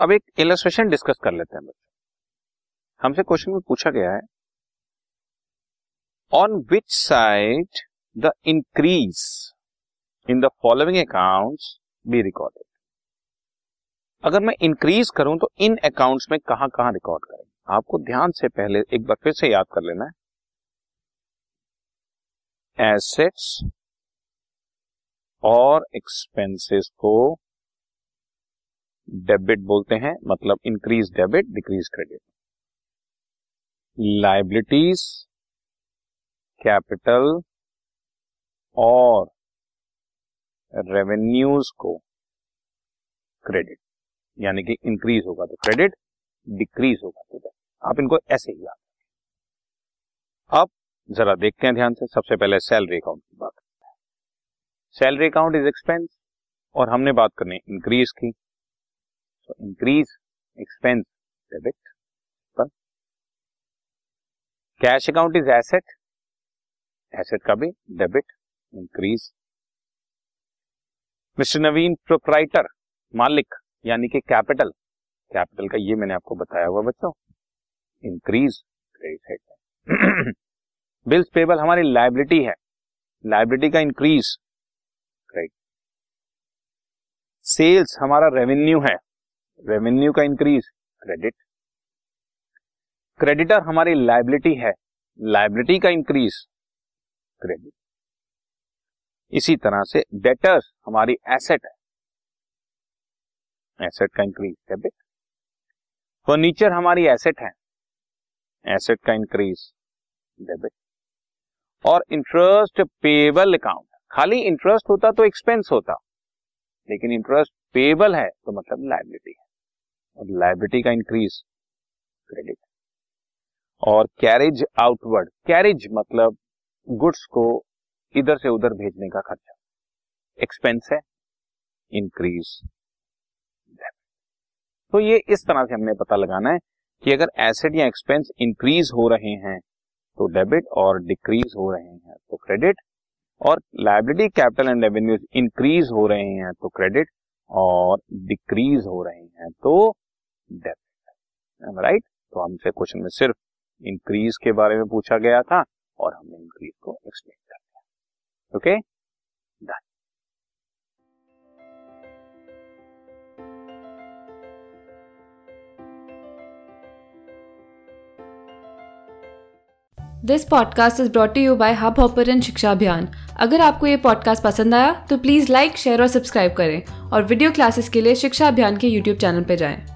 अब एक illustration discuss कर लेते हैं बच्चों। हमसे क्वेश्चन में पूछा गया है on which side the increase in the following accounts be recorded अगर मैं इंक्रीज करूँ तो इन अकाउंट्स में कहाँ कहाँ रिकॉर्ड करें? आपको ध्यान से पहले एक बार फिर से याद कर लेना है। एसेट्स और एक्सपेंसेस को डेबिट बोलते हैं मतलब increase debit decrease credit liabilities capital और रेवेन्यूज को क्रेडिट यानी कि इंक्रीज होगा तो क्रेडिट डिक्रीज होगा तो डेबिट आप इनको ऐसे ही याद अब जरा देखते हैं ध्यान से, सबसे पहले सैलरी अकाउंट की बात सैलरी अकाउंट इज़ एक्सपेंस और हमने बात करनी इंक्रीज की। So, increase expense debit. Cash account is asset asset का भी debit increase mister Naveen proprietor मालिक, यानी कि कैपिटल कैपिटल का ये मैंने आपको बताया हुआ बच्चों इंक्रीज क्रेडिट बिल्स पेबल हमारी लाइबिलिटी है। लाइबिलिटी का इंक्रीज क्रेडिट सेल्स हमारा रेवेन्यू है। रेवेन्यू का इंक्रीज, क्रेडिट। क्रेडिटर हमारी लाइबिलिटी है लाइबिलिटी का इंक्रीज, क्रेडिट। इसी तरह से डेटर्स हमारी एसेट है। एसेट का इंक्रीज डेबिट फर्नीचर हमारी एसेट है एसेट का इंक्रीज डेबिट और इंटरेस्ट पेबल अकाउंट खाली इंटरेस्ट होता तो एक्सपेंस होता, लेकिन इंटरेस्ट पेबल है तो मतलब लाइबिलिटी है। और लाइबिलिटी का इंक्रीज क्रेडिट और कैरेज आउटवर्ड कैरेज मतलब गुड्स को इधर से उधर भेजने का खर्चा। एक्सपेंस है इंक्रीज तो ये इस तरह से हमने पता लगाना है कि अगर एसेट या एक्सपेंस इंक्रीज हो रहे हैं तो डेबिट और डिक्रीज हो रहे हैं तो क्रेडिट और liability capital and revenue increase हो रहे हैं तो क्रेडिट और डिक्रीज हो रहे हैं तो राइट तो हमसे क्वेश्चन में सिर्फ़ इंक्रीज के बारे में पूछा गया था और हमने इंक्रीज को एक्सप्लेन कर दिया। Okay this podcast is brought you by Hubhopper Shiksha Abhiyan अगर आपको ये पॉडकास्ट पसंद आया तो प्लीज़ लाइक शेयर और सब्सक्राइब करें और वीडियो क्लासेस के लिए शिक्षा अभियान के यूट्यूब चैनल पर जाएँ।